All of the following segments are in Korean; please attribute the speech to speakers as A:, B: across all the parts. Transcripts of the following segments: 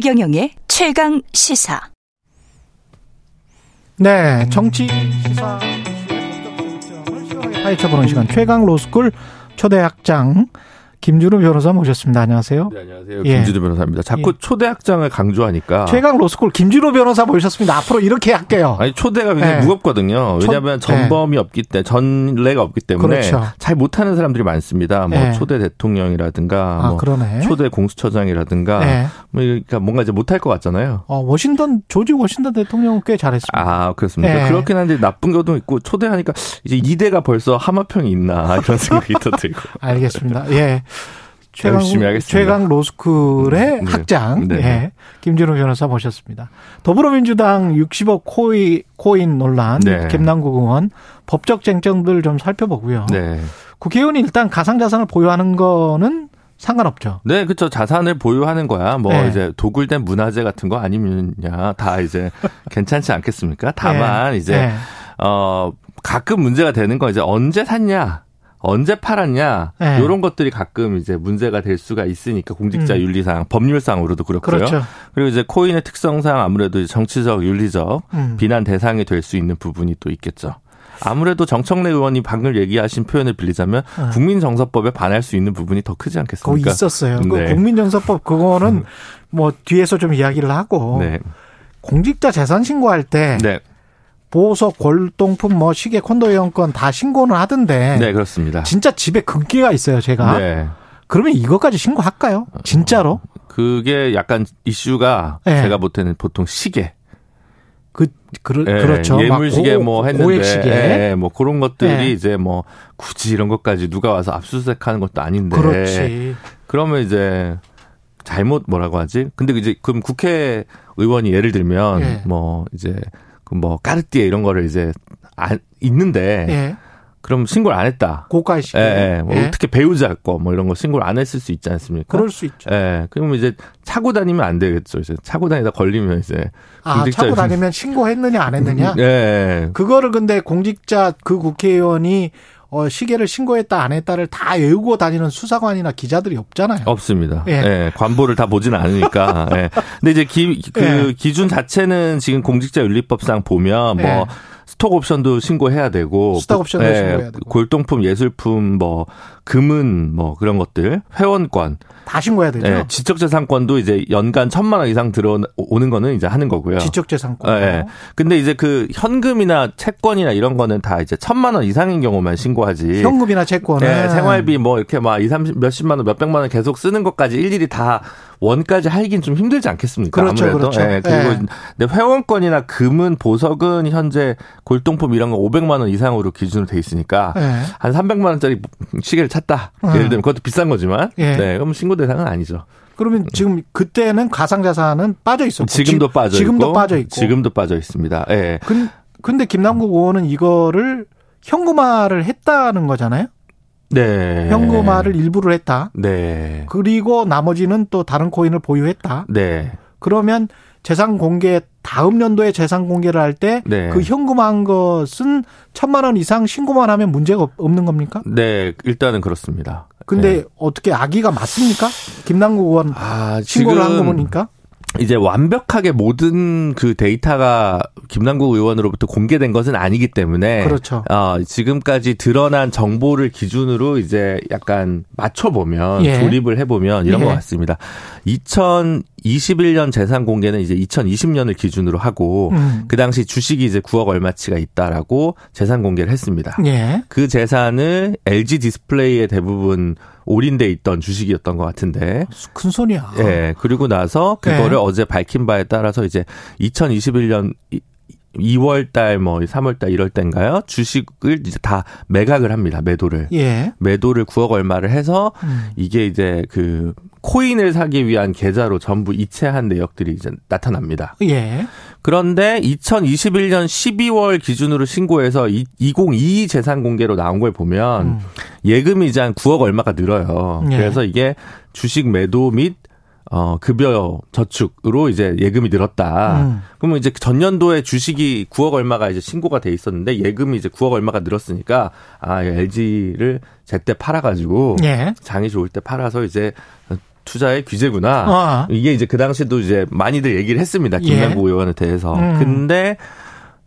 A: 최경영의 최강 시사.
B: 네, 정치 시사 파헤쳐보는 시간 최강 로스쿨 초대학장 김준우 변호사 모셨습니다. 안녕하세요.
C: 네, 안녕하세요. 예. 김준우 변호사입니다. 자꾸 예. 초대학장을 강조하니까.
B: 최강 로스쿨 김준우 변호사 모셨습니다. 앞으로 이렇게 할게요.
C: 아니, 초대가 굉장히 예. 무겁거든요. 왜냐하면 초, 전범이 없기 때문에, 전례가 없기 때문에 그렇죠. 잘 못하는 사람들이 많습니다. 뭐 예. 초대 대통령이라든가,
B: 아,
C: 뭐
B: 그러네.
C: 초대 공수처장이라든가, 예. 뭐 그러니까 뭔가 이제 못할 것 같잖아요.
B: 어, 워싱턴, 조지 워싱턴 대통령은 꽤 잘했습니다.
C: 아, 그렇습니까? 예. 그렇긴 한데 나쁜 것도 있고, 초대하니까 이제 이대가 벌써 하마평이 있나, 그런 생각이 더 들고.
B: 알겠습니다. 예. 최강, 최강 로스쿨의 네. 학장, 네. 예. 김준호 변호사 모셨습니다. 더불어민주당 60억 코이, 코인 논란, 네. 김남국 의원, 법적 쟁점들 좀 살펴보고요. 네. 국회의원이 일단 가상자산을 보유하는 거는 상관없죠.
C: 네, 그렇죠. 자산을 보유하는 거야. 뭐 네. 이제 도굴된 문화재 같은 거 아니면야 다 이제 괜찮지 않겠습니까? 다만 네. 이제 네. 어 가끔 문제가 되는 건 이제 언제 샀냐. 언제 팔았냐 네. 이런 것들이 가끔 이제 문제가 될 수가 있으니까 공직자 음. 윤리상 법률상으로도 그렇고요. 그렇죠. 그리고 이제 코인의 특성상 아무래도 정치적 윤리적 음. 비난 대상이 될 수 있는 부분이 또 있겠죠. 아무래도 정청래 의원이 방금 얘기하신 표현을 빌리자면 네. 국민정서법에 반할 수 있는 부분이 더 크지 않겠습니까?
B: 거 있었어요. 그 네. 그 국민정서법 그거는 음. 뭐 뒤에서 좀 이야기를 하고 네. 공직자 재산 신고할 때 네. 보석, 골동품, 뭐 시계, 콘도 이용권 다 신고는 하던데.
C: 네, 그렇습니다.
B: 진짜 집에 금괴가 있어요, 제가. 네. 그러면 이것까지 신고할까요? 진짜로?
C: 그게 약간 이슈가 네. 제가 볼 때는 보통 시계.
B: 그, 그, 네, 그렇죠.
C: 예물시계 고, 뭐 했는데. 고액시계. 네, 뭐 그런 것들이 네. 이제 뭐 굳이 이런 것까지 누가 와서 압수수색 하는 것도 아닌데. 그렇지. 그러면 이제 잘못 뭐라고 하지? 근데 이제 그럼 국회 의원이 예를 들면 네. 뭐 이제 그 뭐 까르띠에 이런 거를 이제 안 있는데 예. 그럼 신고를 안 했다.
B: 고가의 시계.
C: 예, 예. 뭐 예. 특히 배우자 거 뭐 이런 거 신고를 안 했을 수 있지 않습니까?
B: 그럴 수 있죠.
C: 예. 그러면 이제 차고 다니면 안 되겠죠. 이제 차고 다니다 걸리면 이제
B: 아, 차고 다니면 신고했느냐 안 했느냐? 예. 그거를 근데 공직자 그 국회의원이 어, 시계를 신고했다 안 했다를 다 외우고 다니는 수사관이나 기자들이 없잖아요.
C: 없습니다. 예. 예 관보를 다 보지는 않으니까. 예. 근데 이제 기, 그 예. 기준 자체는 지금 공직자윤리법상 보면 뭐 예. 스톡 옵션도 신고해야 되고
B: 스톡 옵션도 예, 신고해야 되고
C: 골동품, 예술품 뭐 금은 뭐 그런 것들, 회원권
B: 다 신고해야 되죠. 예,
C: 지적재산권도 이제 연간 천만 원 이상 들어오는 거는 이제 하는 거고요.
B: 지적재산권. 예, 예.
C: 근데 이제 그 현금이나 채권이나 이런 거는 다 이제 천만 원 이상인 경우만 신고하지.
B: 현금이나 채권은
C: 예, 생활비 뭐 이렇게 막 2, 30 몇십만 원, 몇백만 원 계속 쓰는 것까지 일일이 다 원까지 할긴 좀 힘들지 않겠습니까?
B: 그렇죠,
C: 아무래도.
B: 그렇죠.
C: 예, 그리고 네. 회원권이나 금은 보석은 현재 골동품 이런 거 500만 원 이상으로 기준으로 돼 있으니까 네. 한 300만 원짜리 시계를 찾다. 네. 예를 들면 그것도 비싼 거지만 네. 네, 그럼 신고 대상은 아니죠.
B: 그러면 지금 그때는 가상 자산은 빠져 있었고
C: 지금도 빠져
B: 지금도
C: 있고
B: 빠져 있고
C: 지금도 빠져 있습니다. 예. 네.
B: 근데 김남국 의원은 이거를 현금화를 했다는 거잖아요.
C: 네.
B: 현금화를 일부를 했다.
C: 네.
B: 그리고 나머지는 또 다른 코인을 보유했다.
C: 네.
B: 그러면 재산 공개 다음 연도에 재산 공개를 할 때그 네. 그 현금한 것은 천만 원 이상 신고만 하면 문제가 없는 겁니까?
C: 네, 일단은 그렇습니다.
B: 근데
C: 네.
B: 어떻게 아기가 맞습니까? 김남국 의원 아, 신고를 한 거 보니까
C: 이제 완벽하게 모든 그 데이터가 김남국 의원으로부터 공개된 것은 아니기 때문에
B: 그렇죠.
C: 어, 지금까지 드러난 정보를 기준으로 이제 약간 맞춰 보면 예. 조립을 해 보면 이런 예. 것 같습니다. 2021년 재산 공개는 이제 2020년을 기준으로 하고 음. 그 당시 주식이 이제 9억 얼마치가 있다라고 재산 공개를 했습니다.
B: 예.
C: 그 재산을 LG 디스플레이의 대부분 올인돼 있던 주식이었던 것 같은데
B: 큰 손이야.
C: 예. 그리고 나서 그거를 네. 어제 밝힌 바에 따라서 이제 2021년 2월 달, 뭐 3월 달, 1월 달인가요? 주식을 이제 다 매각을 합니다. 매도를.
B: 예.
C: 매도를 9억 얼마를 해서 음. 이게 이제 그 코인을 사기 위한 계좌로 전부 이체한 내역들이 이제 나타납니다.
B: 예.
C: 그런데 2021년 12월 기준으로 신고해서 2022 재산 공개로 나온 걸 보면 음. 예금이 이제 한 9억 얼마가 늘어요. 예. 그래서 이게 주식 매도 및 어, 급여 저축으로 이제 예금이 늘었다. 음. 그러면 이제 전년도에 주식이 9억 얼마가 이제 신고가 돼 있었는데 예금이 이제 9억 얼마가 늘었으니까 아, LG를 제때 팔아가지고 예. 장이 좋을 때 팔아서 이제 투자의 규제구나. 아. 이게 이제 그 당시에도 이제 많이들 얘기를 했습니다. 김남국 예. 의원에 대해서. 음. 근데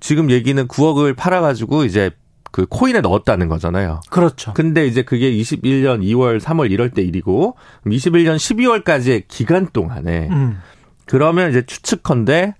C: 지금 얘기는 9억을 팔아가지고 이제 그 코인에 넣었다는 거잖아요.
B: 그렇죠.
C: 근데 이제 그게 21년 2월, 3월 이럴 때 일이고 21년 12월까지의 기간 동안에 음. 그러면 이제 추측컨대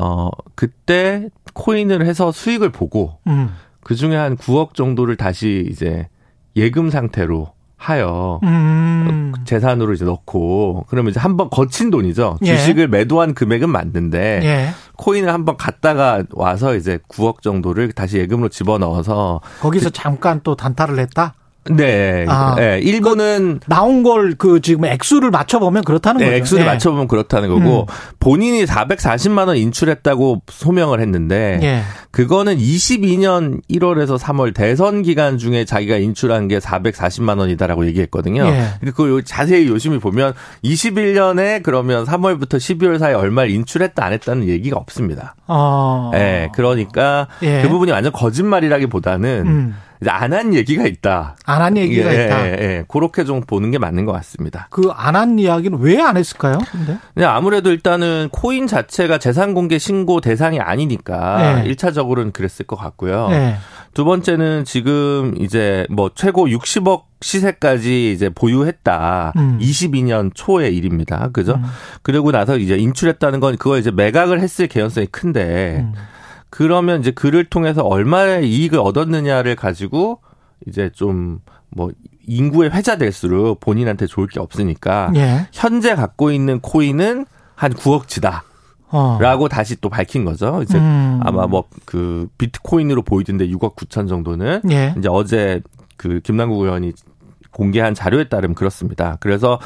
C: 어 그때 코인을 해서 수익을 보고 음. 그 중에 한 9억 정도를 다시 이제 예금 상태로 하여 음. 재산으로 이제 넣고 그러면 이제 한번 거친 돈이죠. 예. 주식을 매도한 금액은 맞는데 예. 코인을 한번 갔다가 와서 이제 9억 정도를 다시 예금으로 집어 넣어서
B: 거기서 그, 잠깐 또 단타를 했다.
C: 네. 아, 네. 일부는
B: 그 나온 걸 그 지금 액수를 맞춰 보면 그렇다는 네, 거죠.
C: 액수를 네. 맞춰 보면 그렇다는 거고 음. 본인이 440만 원 인출했다고 소명을 했는데 예. 그거는 22년 1월에서 3월 대선 기간 중에 자기가 인출한 게 440만 원이다라고 얘기했거든요. 예. 그 자세히 요심히 보면 21년에 그러면 3월부터 12월 사이에 얼마를 인출했다 안 했다는 얘기가 없습니다. 어. 네. 그러니까 예. 그 부분이 완전 거짓말이라기보다는 음. 안 한 얘기가 있다.
B: 안 한 얘기가
C: 예,
B: 있다.
C: 예, 예. 그렇게 좀 보는 게 맞는 것 같습니다.
B: 그 안 한 이야기는 왜 안 했을까요? 근데?
C: 네, 아무래도 일단은 코인 자체가 재산 공개 신고 대상이 아니니까 네. 1차적으로는 그랬을 것 같고요. 네. 두 번째는 지금 이제 뭐 최고 60억 시세까지 이제 보유했다. 음. 22년 초의 일입니다. 그죠? 음. 그리고 나서 이제 인출했다는 건 그거 이제 매각을 했을 개연성이 큰데 음. 그러면 이제 그를 통해서 얼마의 이익을 얻었느냐를 가지고 이제 좀 뭐 인구에 회자될수록 본인한테 좋을 게 없으니까 예. 현재 갖고 있는 코인은 한 9억치다. 어. 라고 다시 또 밝힌 거죠. 이제 음. 아마 뭐 그 비트코인으로 보이던데 6억 9천 정도는 예. 이제 어제 그 김남국 의원이 공개한 자료에 따르면 그렇습니다. 그래서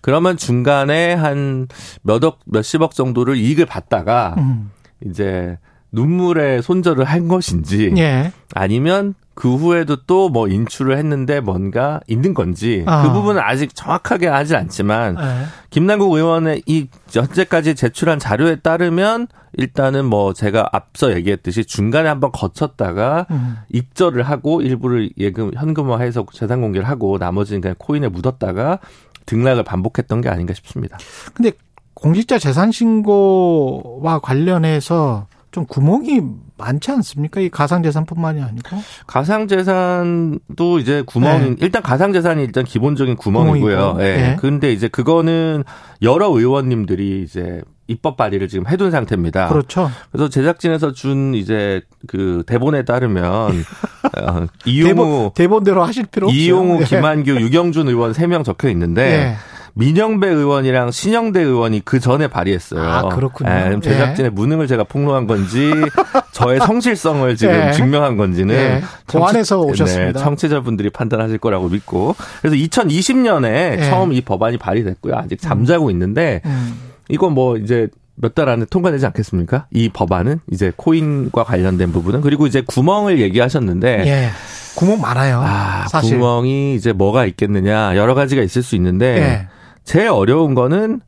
C: 그러면 중간에 한 몇억 몇십억 정도를 이익을 받다가 음. 이제 눈물에 손절을 한 것인지 예. 아니면 그 후에도 또 뭐 인출을 했는데 뭔가 있는 건지 아. 그 부분은 아직 정확하게 하지 않지만 예. 김남국 의원의 이 현재까지 제출한 자료에 따르면 일단은 뭐 제가 앞서 얘기했듯이 중간에 한번 거쳤다가 음. 입절을 하고 일부를 예금 현금화해서 재산 공개를 하고 나머지는 그냥 코인에 묻었다가 등락을 반복했던 게 아닌가 싶습니다.
B: 근데 공직자 재산 신고와 관련해서 좀 구멍이 많지 않습니까? 이 가상재산뿐만이 아니고.
C: 가상재산도 이제 구멍이, 네. 일단 가상재산이 일단 기본적인 구멍이고요. 예. 네. 네. 근데 이제 그거는 여러 의원님들이 이제 입법 발의를 지금 해둔 상태입니다.
B: 그렇죠.
C: 그래서 제작진에서 준 이제 그 대본에 따르면 어, 이용우
B: 대본, 대로 하실 필요 없어요.
C: 이용우, 네. 김한규, 유경준 의원 3명 적혀 있는데 네. 민영배 의원이랑 신영대 의원이 그 전에 발의했어요.
B: 아, 그렇군요.
C: 네, 제작진의 예. 무능을 제가 폭로한 건지 저의 성실성을 지금 예. 증명한 건지는 예.
B: 보안에서 오셨습니다.
C: 네, 청취자분들이 판단하실 거라고 믿고 그래서 2020년에 예. 처음 이 법안이 발의됐고요. 아직 잠자고 있는데 음. 이건 뭐 이제 몇달 안에 통과되지 않겠습니까? 이 법안은 이제 코인과 관련된 부분은 그리고 이제 구멍을 얘기하셨는데 예.
B: 구멍 많아요.
C: 아, 사실. 구멍이 이제 뭐가 있겠느냐 여러 가지가 있을 수 있는데 예. 제일 어려운 거는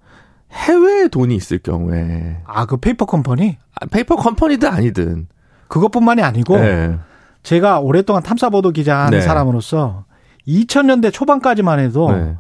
C: 해외에 돈이 있을 경우에.
B: 아, 그 페이퍼 컴퍼니?
C: 아, 페이퍼 컴퍼니든 아니든.
B: 그것뿐만이 아니고 네. 제가 오랫동안 탐사보도 기자 하는 네. 사람으로서 2000년대 초반까지만 해도 네.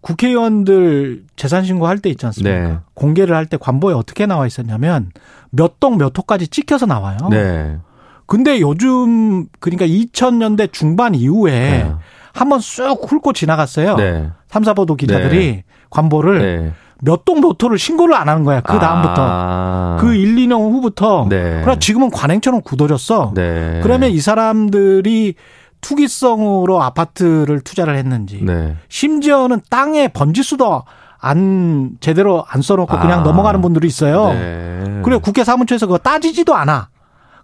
B: 국회의원들 재산 신고할 때 있지 않습니까? 네. 공개를 할 때 관보에 어떻게 나와 있었냐면 몇 동 몇 호까지 찍혀서 나와요. 네. 근데 요즘 그러니까 2000년대 중반 이후에 네. 한번 쑥 훑고 지나갔어요. 네. 탐사보도 기자들이 네. 관보를 네. 몇동 몇호를 신고를 안 하는 거야. 그 다음부터. 아. 그 1, 2년 후부터. 네. 그러나 지금은 관행처럼 굳어졌어. 네. 그러면 이 사람들이 투기성으로 아파트를 투자를 했는지. 네. 심지어는 땅에 번지수도 안 제대로 안 써놓고 아. 그냥 넘어가는 분들이 있어요. 네. 그래 국회 사무처에서 그거 따지지도 않아.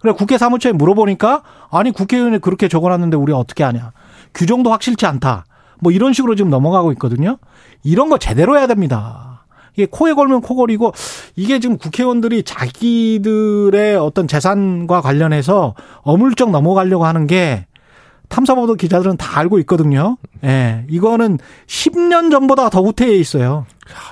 B: 그래 국회 사무처에 물어보니까 아니 국회의원이 그렇게 적어놨는데 우리 어떻게 하냐. 규정도 확실치 않다. 뭐 이런 식으로 지금 넘어가고 있거든요. 이런 거 제대로 해야 됩니다. 이게 코에 걸면 코걸이고 이게 지금 국회의원들이 자기들의 어떤 재산과 관련해서 어물쩍 넘어가려고 하는 게 탐사보도 기자들은 다 알고 있거든요. 예. 네, 이거는 10년 전보다 더 후퇴해 있어요.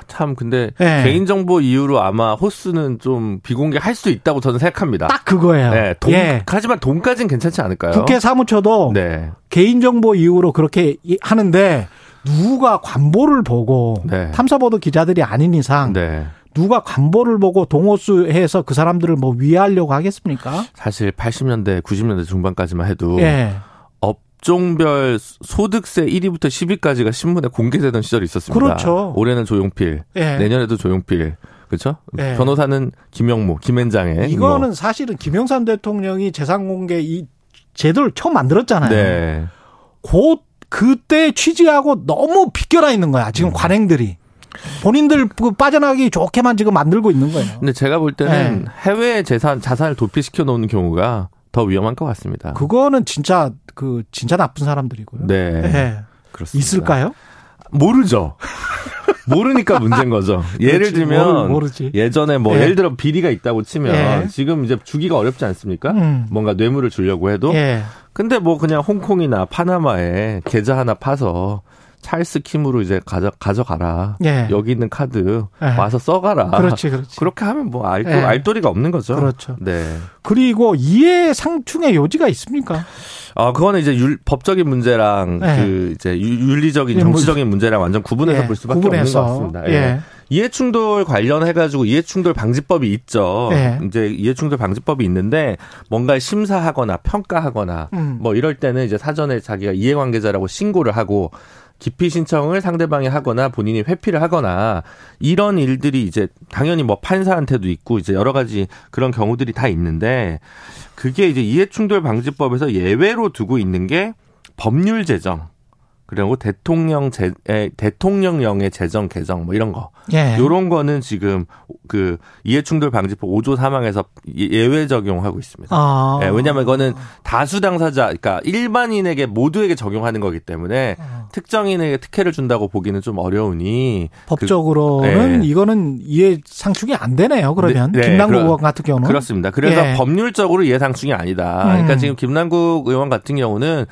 C: 참 근데 네. 개인정보 이유로 아마 호수는 좀 비공개할 수 있다고 저는 생각합니다.
B: 딱 그거예요.
C: 네, 돈, 예. 하지만 돈까지는 괜찮지 않을까요?
B: 국회 사무처도 네. 개인정보 이유로 그렇게 하는데 누가 관보를 보고 네. 탐사보도 기자들이 아닌 이상 네. 누가 관보를 보고 동호수해서 그 사람들을 뭐 위하려고 하겠습니까?
C: 사실 80년대, 90년대 중반까지만 해도 예. 업종별 소득세 1위부터 10위까지가 신문에 공개되던 시절이 있었습니다.
B: 그렇죠.
C: 올해는 조용필, 예. 내년에도 조용필. 그렇죠? 예. 변호사는 김영모, 김앤장에
B: 이거는 뭐. 사실은 김영삼 대통령이 재산 공개 이 제도를 처음 만들었잖아요. 네. 곧 그때 취지하고 너무 비껴나 있는 거야. 지금 음. 관행들이. 본인들 그 빠져나가기 좋게만 지금 만들고 있는 거예요.
C: 근데 제가 볼 때는 네. 해외 재산 자산을 도피시켜 놓는 경우가 더 위험한 것 같습니다.
B: 그거는 진짜 그 진짜 나쁜 사람들이고요.
C: 네. 네. 그렇습니다.
B: 있을까요?
C: 모르죠. 모르니까 문제인 거죠. 예를 그렇지, 들면 모르, 예전에 뭐 예. 예를 들어 비리가 있다고 치면 예. 지금 이제 주기가 어렵지 않습니까? 음. 뭔가 뇌물을 주려고 해도. 예. 근데 뭐 그냥 홍콩이나 파나마에 계좌 하나 파서 찰스 킴으로 이제 가져 가져가라. 예. 여기 있는 카드 예. 와서 써가라.
B: 그렇지, 그렇지.
C: 그렇게 하면 뭐 알도 예. 알도리가 없는 거죠.
B: 그렇죠.
C: 네.
B: 그리고 이해 상충의 요지가 있습니까?
C: 아, 그거는 이제 율, 법적인 문제랑 네. 그 이제 윤리적인 예, 뭐 정치적인 문제랑 완전 구분해서 예, 볼 수밖에 구분해서. 없는 것 같습니다. 예. 예. 이해충돌 관련해 가지고 이해충돌 방지법이 있죠. 예. 이제 이해충돌 방지법이 있는데 뭔가 심사하거나 평가하거나 음. 뭐 이럴 때는 이제 사전에 자기가 이해관계자라고 신고를 하고 기피 신청을 상대방이 하거나 본인이 회피를 하거나 이런 일들이 이제 당연히 뭐 판사한테도 있고 이제 여러 가지 그런 경우들이 다 있는데 그게 이제 이해충돌 방지법에서 예외로 두고 있는 게 법률 제정 그리고 대통령 제 대통령령의 재정 개정 뭐 이런 거. 예. 요런 거는 지금 그 이해충돌 방지법 5조 3항에서 예외 적용하고 있습니다. 아. 예, 왜냐하면 이거는 다수 당사자, 그러니까 일반인에게 모두에게 적용하는 거기 때문에 아. 특정인에게 특혜를 준다고 보기는 좀 어려우니
B: 법적으로는 그, 예. 이거는 이해 상충이 안 되네요. 그러면 네, 네, 김남국 의원 같은 경우는
C: 그렇습니다. 그래서 예. 법률적으로 이해 상충이 아니다. 그러니까 음. 그러니까 지금 김남국 의원 같은 경우는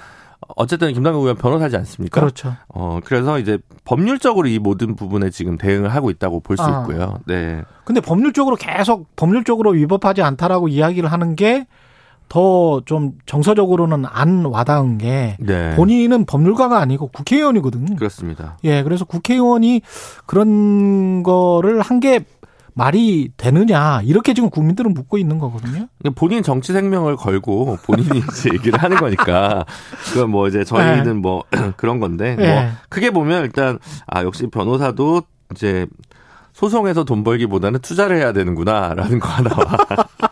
C: 어쨌든 김남국 의원 변호사지 않습니까?
B: 그렇죠.
C: 어, 그래서 이제 법률적으로 이 모든 부분에 지금 대응을 하고 있다고 볼수 아. 있고요. 네.
B: 근데 법률적으로 계속 법률적으로 위법하지 않다라고 이야기를 하는 게 더 좀 정서적으로는 안 와닿은 게 네. 본인은 법률가가 아니고 국회의원이거든요.
C: 그렇습니다.
B: 예, 그래서 국회의원이 그런 거를 한게 말이 되느냐 이렇게 지금 국민들은 묻고 있는 거거든요.
C: 본인 정치 생명을 걸고 본인이 이제 얘기를 하는 거니까 그건 뭐 이제 저희는 네. 뭐 그런 건데 뭐 네. 뭐 크게 보면 일단 아 역시 변호사도 이제 소송에서 돈 벌기보다는 투자를 해야 되는구나라는 거 하나와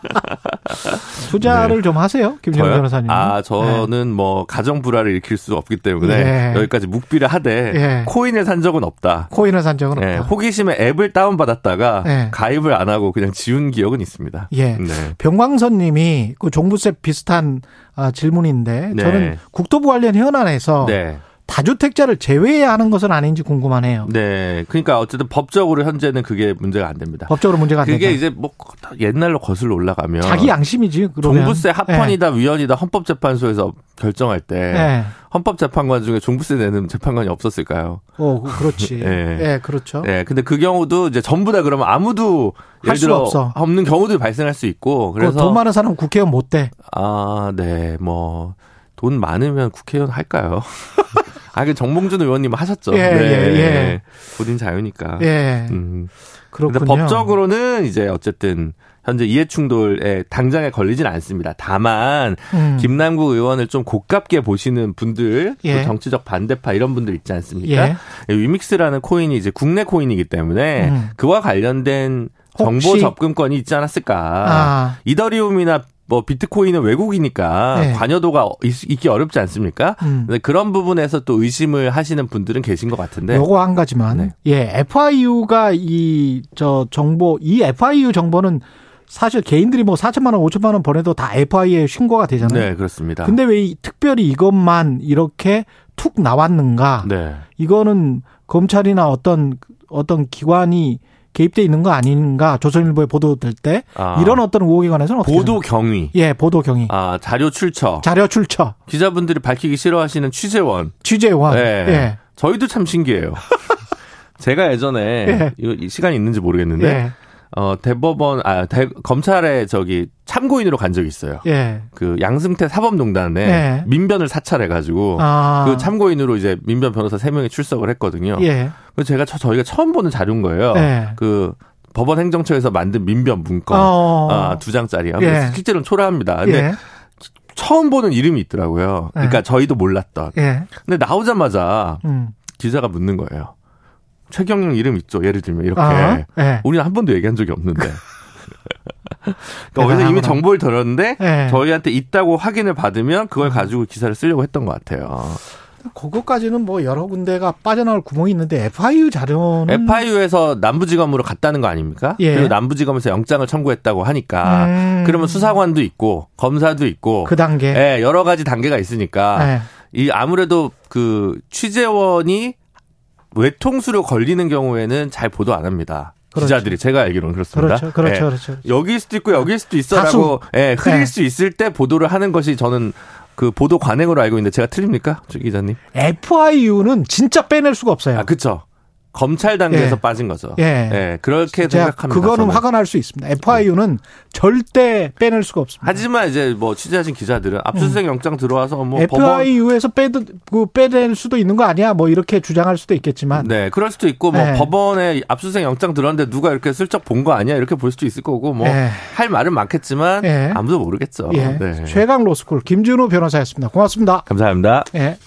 B: 투자를 네. 좀 하세요, 김정은 변호사님.
C: 아 저는 네. 뭐 가정 불화를 일으킬 수 없기 때문에 네. 여기까지 묵비를 하되 네. 코인을 산 적은 없다.
B: 코인을 산 적은 네. 없다.
C: 호기심에 앱을 다운 받았다가 네. 가입을 안 하고 그냥 지운 기억은 있습니다.
B: 예. 병광선님이 그 종부세 비슷한 아, 질문인데 저는 국토부 관련 현안에서. 다주택자를 제외해야 하는 것은 아닌지 궁금하네요.
C: 네. 그러니까 어쨌든 법적으로 현재는 그게 문제가 안 됩니다.
B: 법적으로 문제가 안
C: 된다. 그게 이제 뭐 옛날로 거슬러 올라가면
B: 자기 양심이지. 그러면.
C: 종부세 합헌이다 네. 위헌이다 헌법재판소에서 결정할 때 네. 헌법재판관 중에 종부세 내는 재판관이 없었을까요?
B: 어, 그렇지. 네. 네. 그렇죠.
C: 네. 근데 그 경우도 이제 전부 다 그러면 아무도 할수 없어. 없는 경우도 발생할 수 있고 그래서
B: 돈 많은 사람 국회의원 못 돼.
C: 아, 네. 뭐 돈 많으면 국회의원 할까요? 아, 그 정봉준 의원님 하셨죠.
B: 예, 네. 예, 예.
C: 본인 자유니까.
B: 예. 음. 그렇군요.
C: 법적으로는 이제 어쨌든 현재 이해충돌에 당장에 걸리진 않습니다. 다만 음. 김남국 의원을 좀 고깝게 보시는 분들, 예. 정치적 반대파 이런 분들 있지 않습니까? 예. 위믹스라는 코인이 이제 국내 코인이기 때문에 음. 그와 관련된 정보 접근권이 있지 않았을까? 아. 이더리움이나 뭐 비트코인은 외국이니까 네. 관여도가 있, 기 어렵지 않습니까? 음. 그런 부분에서 또 의심을 하시는 분들은 계신 것 같은데.
B: 요거 한 가지만. 네. 예, FIU가 이 저 정보 이 FIU 정보는 사실 개인들이 뭐 4천만 원, 5천만 원 보내도 다 FI에 신고가 되잖아요.
C: 네, 그렇습니다.
B: 근데 왜 특별히 이것만 이렇게 툭 나왔는가? 네. 이거는 검찰이나 어떤 어떤 기관이 개입돼 있는 거 아닌가 조선일보에 보도될 때 아. 이런 어떤 의혹에 관해서는 어떻게
C: 보도 경위.
B: 예 보도 경위.
C: 아 자료 출처.
B: 자료 출처.
C: 기자분들이 밝히기 싫어하시는 취재원.
B: 취재원. 예,
C: 예. 저희도 참 신기해요. 제가 예전에 예. 이 시간이 있는지 모르겠는데 예. 어, 대법원, 아, 대, 검찰에 저기 참고인으로 간 적이 있어요. 예. 그 양승태 사법농단에 예. 민변을 사찰해가지고 아. 그 참고인으로 이제 민변 변호사 3명이 출석을 했거든요. 예. 그 제가 저, 저희가 처음 보는 자료인 거예요. 예. 그 법원 행정처에서 만든 민변 문건 어. 아, 두 장짜리. 예. 실제로는 초라합니다. 근데 예. 처음 보는 이름이 있더라고요. 그러니까 예. 저희도 몰랐던. 예. 근데 나오자마자 음. 기자가 묻는 거예요. 최경영 이름 있죠. 예를 들면 이렇게. 아, 네. 우리는 한 번도 얘기한 적이 없는데. 그러니까 어디서 이미 정보를 들었는데 네. 저희한테 있다고 확인을 받으면 그걸 가지고 기사를 쓰려고 했던 것 같아요.
B: 그것까지는 뭐 여러 군데가 빠져나올 구멍이 있는데 FIU 자료는
C: FIU에서 남부지검으로 갔다는 거 아닙니까? 예. 그리고 남부지검에서 영장을 청구했다고 하니까 음. 그러면 수사관도 있고 검사도 있고
B: 그 단계
C: 예, 여러 가지 단계가 있으니까 예. 이 아무래도 그 취재원이 외통수로 걸리는 경우에는 잘 보도 안 합니다. 그렇죠. 기자들이 제가 알기로는 그렇습니다.
B: 그렇죠, 그렇죠, 예. 그렇죠.
C: 여기일 수도 있고 여기일 수도 있어라고 예, 흐릴 예. 수 있을 때 보도를 하는 것이 저는 그 보도 관행으로 알고 있는데 제가 틀립니까, 주 기자님?
B: FIU는 진짜 빼낼 수가 없어요.
C: 아, 그렇죠. 검찰 단계에서 예. 빠진 거죠. 예. 예. 그렇게 생각합니다.
B: 그거는 저는. 화가 날 수 있습니다. FIU는 네. 절대 빼낼 수가 없습니다.
C: 하지만 이제 뭐 취재하신 기자들은 압수수색 음. 영장 들어와서 뭐
B: FIU에서 빼, 그 빼낼 수도 있는 거 아니야? 뭐 이렇게 주장할 수도 있겠지만.
C: 네, 그럴 수도 있고 뭐 네. 법원에 압수수색 영장 들어왔는데 누가 이렇게 슬쩍 본 거 아니야? 이렇게 볼 수도 있을 거고 뭐할 네. 말은 많겠지만 네. 아무도 모르겠죠.
B: 네. 최강 로스쿨 김준우 변호사였습니다. 고맙습니다.
C: 감사합니다.
B: 예.